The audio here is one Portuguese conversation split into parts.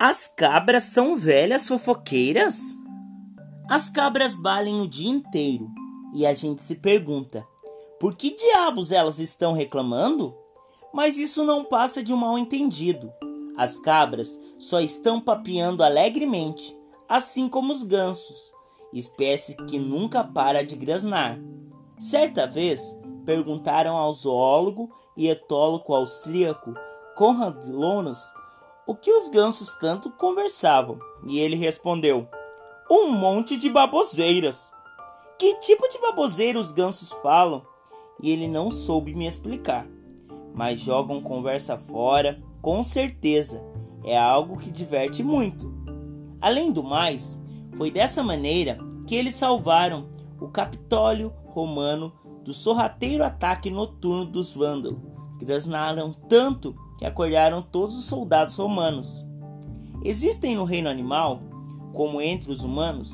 As cabras são velhas fofoqueiras? As cabras balem o dia inteiro e a gente se pergunta: por que diabos elas estão reclamando? Mas isso não passa de um mal entendido. As cabras só estão papeando alegremente, assim como os gansos, espécie que nunca para de grasnar. Certa vez, perguntaram ao zoólogo e etólogo austríaco Konrad Lorenz o que os gansos tanto conversavam, e ele respondeu: Um monte de baboseiras. Que tipo de baboseira os gansos falam? E ele não soube me explicar. Mas jogam conversa fora, com certeza. É algo que diverte muito. Além do mais, foi dessa maneira que eles salvaram o Capitólio romano do sorrateiro ataque noturno dos vândalos. Grasnaram tanto que acordaram todos os soldados romanos. Existem no reino animal, como entre os humanos,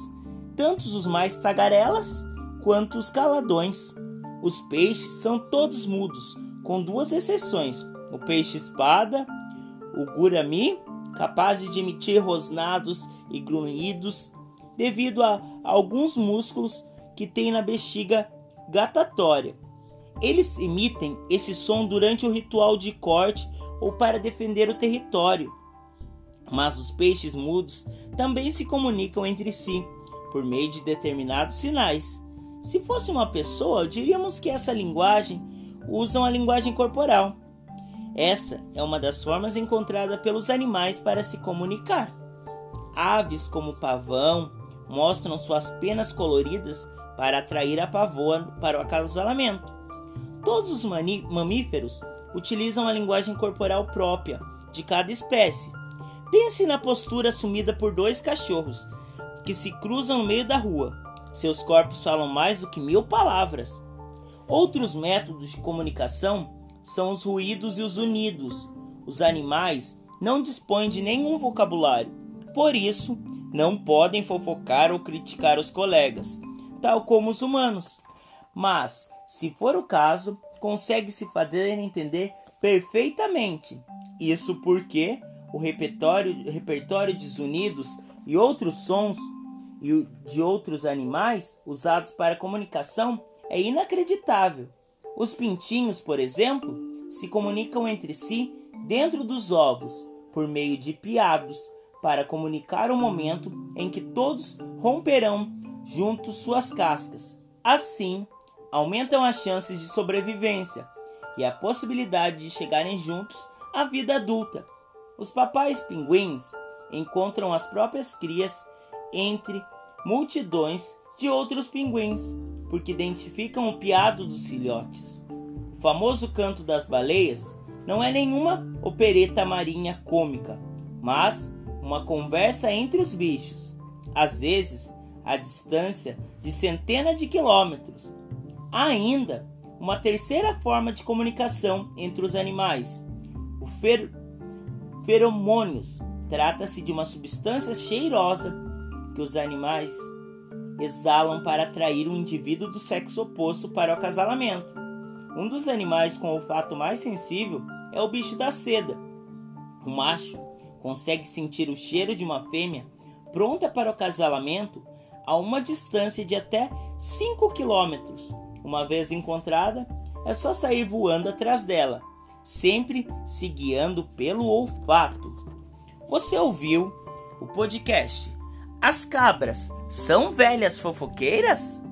tantos os mais tagarelas quanto os caladões. Os peixes são todos mudos, com duas exceções: o peixe-espada, o gurami, capazes de emitir rosnados e grunhidos devido a alguns músculos que tem na bexiga gatatória. Eles emitem esse som durante o ritual de corte ou para defender o território. Mas os peixes mudos também se comunicam entre si por meio de determinados sinais. Se fosse uma pessoa, diríamos que essa linguagem usam a linguagem corporal. Essa é uma das formas encontradas pelos animais para se comunicar. Aves como o pavão mostram suas penas coloridas para atrair a pavoa para o acasalamento. Todos os mamíferos utilizam a linguagem corporal própria de cada espécie. Pense na postura assumida por dois cachorros que se cruzam no meio da rua. Seus corpos falam mais do que mil palavras. Outros métodos de comunicação são os ruídos e os unidos. Os animais não dispõem de nenhum vocabulário, por isso não podem fofocar ou criticar os colegas, tal como os humanos. Mas, se for o caso, consegue se fazer entender perfeitamente. Isso porque o repertório, repertório de sonidos e outros sons e de outros animais usados para comunicação é inacreditável. Os pintinhos, por exemplo, se comunicam entre si dentro dos ovos por meio de piados para comunicar o momento em que todos romperão juntos suas cascas. Assim, aumentam as chances de sobrevivência e a possibilidade de chegarem juntos à vida adulta. Os papais pinguins encontram as próprias crias entre multidões de outros pinguins, porque identificam o piado dos filhotes. O famoso canto das baleias não é nenhuma opereta marinha cômica, mas uma conversa entre os bichos, às vezes a distância de centenas de quilômetros, Há ainda uma terceira forma de comunicação entre os animais, o fer feromônios. Trata-se de uma substância cheirosa que os animais exalam para atrair um indivíduo do sexo oposto para o acasalamento. Um dos animais com olfato mais sensível é o bicho da seda. O macho consegue sentir o cheiro de uma fêmea pronta para o acasalamento a uma distância de até 5 quilômetros uma vez encontrada, é só sair voando atrás dela, sempre se guiando pelo olfato. Você ouviu o podcast As cabras são velhas fofoqueiras?